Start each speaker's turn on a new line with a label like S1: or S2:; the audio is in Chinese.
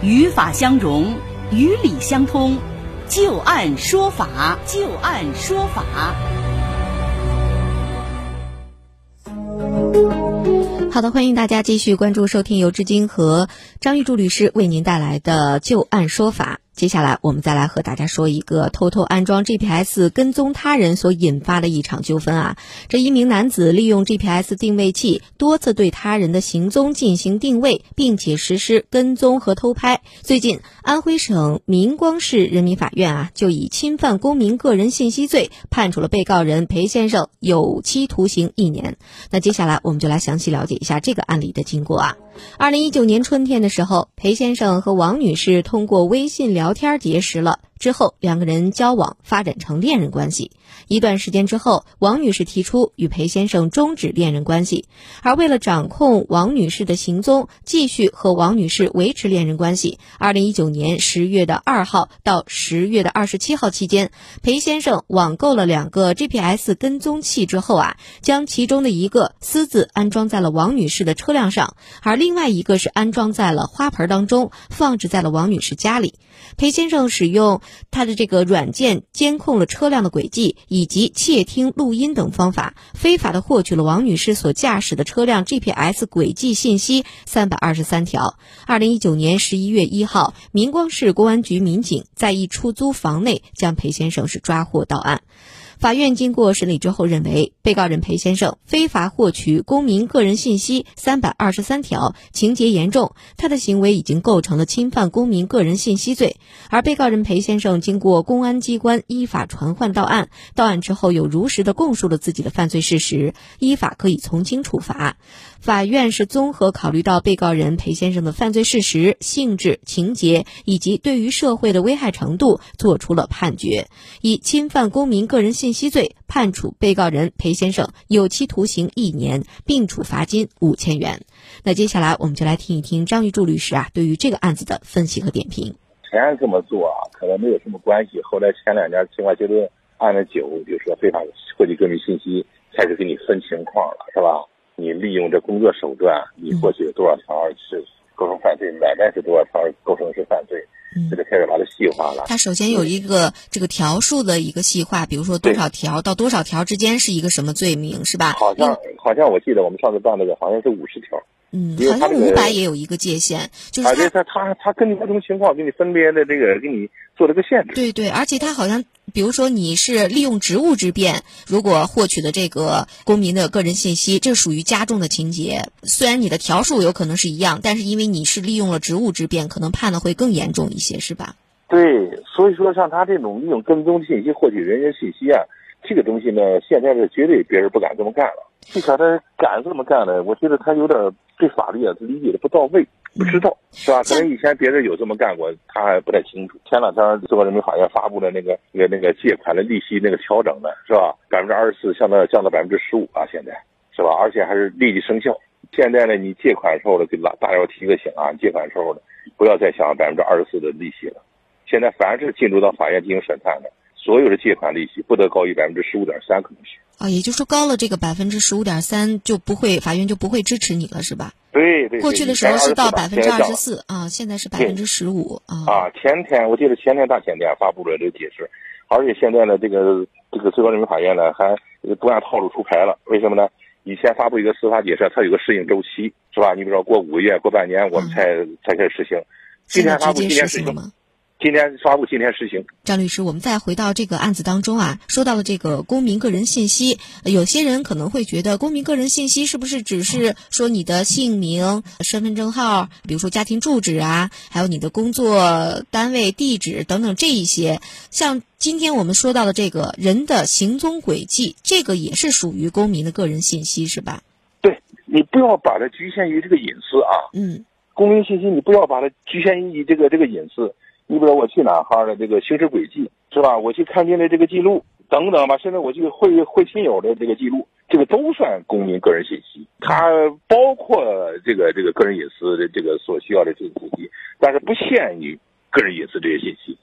S1: 与法相融，与理相通，就案说法，就案说法。
S2: 好的，欢迎大家继续关注收听由志金和张玉柱律师为您带来的就案说法。接下来，我们再来和大家说一个偷偷安装 GPS 跟踪他人所引发的一场纠纷啊！这一名男子利用 GPS 定位器多次对他人的行踪进行定位，并且实施跟踪和偷拍。最近，安徽省明光市人民法院啊，就以侵犯公民个人信息罪判处了被告人裴先生有期徒刑一年。那接下来，我们就来详细了解一下这个案例的经过啊。二零一九年春天的时候，裴先生和王女士通过微信聊天结识了。之后，两个人交往发展成恋人关系。一段时间之后，王女士提出与裴先生终止恋人关系，而为了掌控王女士的行踪，继续和王女士维持恋人关系。二零一九年十月的二号到十月的二十七号期间，裴先生网购了两个 GPS 跟踪器之后啊，将其中的一个私自安装在了王女士的车辆上，而另外一个是安装在了花盆当中，放置在了王女士家里。裴先生使用他的这个软件监控了车辆的轨迹，以及窃听录音等方法，非法的获取了王女士所驾驶的车辆 GPS 轨迹信息三百二十三条。二零一九年十一月一号，明光市公安局民警在一出租房内将裴先生是抓获到案。法院经过审理之后认为，被告人裴先生非法获取公民个人信息三百二十三条，情节严重，他的行为已经构成了侵犯公民个人信息罪。而被告人裴先生经过公安机关依法传唤到案，到案之后又如实的供述了自己的犯罪事实，依法可以从轻处罚。法院是综合考虑到被告人裴先生的犯罪事实、性质、情节以及对于社会的危害程度，作出了判决，以侵犯公民个人信息罪判处被告人裴先生有期徒刑一年，并处罚金五千元。那接下来我们就来听一听张玉柱律师啊对于这个案子的分析和点评。
S3: 前这么做啊，可能没有什么关系，后来前两年情况觉得按了久，比如说非法获取个人信息，开始给你分情况了，是吧？你利用这工作手段，你获取多少条是构成犯罪，买卖是多少条构成是犯罪，这就开始把它细化了。
S2: 它首先有一个这个条数的一个细化，比如说多少条到多少条之间是一个什么罪名，是吧？
S3: 好像好像我记得我们上次办那个好像是五十条。
S2: 嗯，好像五百也有一个界限，就是
S3: 他他他根据不同情况给你分别的这个给你做了个限制。
S2: 对对，而且他好像，比如说你是利用职务之便，如果获取的这个公民的个人信息，这属于加重的情节。虽然你的条数有可能是一样，但是因为你是利用了职务之便，可能判的会更严重一些，是吧？
S3: 对，所以说像他这种利用跟踪信息获取人员信息啊，这个东西呢，现在是绝对别人不敢这么干了。你看他敢这么干呢？我觉得他有点对法律啊他理解的不到位，不知道是吧？可能以前别人有这么干过，他还不太清楚。前两天最高人民法院发布的那个那个那个借款的利息那个调整呢是吧？百分之二十四，降到降到百分之十五啊，现在是吧？而且还是立即生效。现在呢，你借款时候呢，给大大家提个醒啊，借款时候呢，不要再想百分之二十四的利息了。现在凡是进入到法院进行审判的。所有的借款利息不得高于百分之十五点三，可能是
S2: 啊，也就是说高了这个百分之十五点三就不会，法院就不会支持你了，是吧？
S3: 对对。
S2: 过去的时候是到百分之二十四啊，现在是百分之十五啊。
S3: 啊，前天我记得前天大前天发布了这个解释，而且现在呢，这个这个最高人民法院呢还不按套路出牌了，为什么呢？以前发布一个司法解释，它有个适应周期，是吧？你比如说过五个月、过半年，我们才才开始实行。今天发布，今天实行
S2: 吗？
S3: 今天发布，今天实行。
S2: 张律师，我们再回到这个案子当中啊，说到了这个公民个人信息，有些人可能会觉得，公民个人信息是不是只是说你的姓名、身份证号，比如说家庭住址啊，还有你的工作单位地址等等这一些？像今天我们说到的这个人的行踪轨迹，这个也是属于公民的个人信息，是吧？
S3: 对，你不要把它局限于这个隐私啊。
S2: 嗯。
S3: 公民信息，你不要把它局限于这个这个隐私。你比如我去哪哈的这个行驶轨迹是吧？我去看病的这个记录等等吧。现在我去会会亲友的这个记录，这个都算公民个人信息。它包括这个这个个人隐私的这个所需要的这个信息，但是不限于个人隐私这些信息。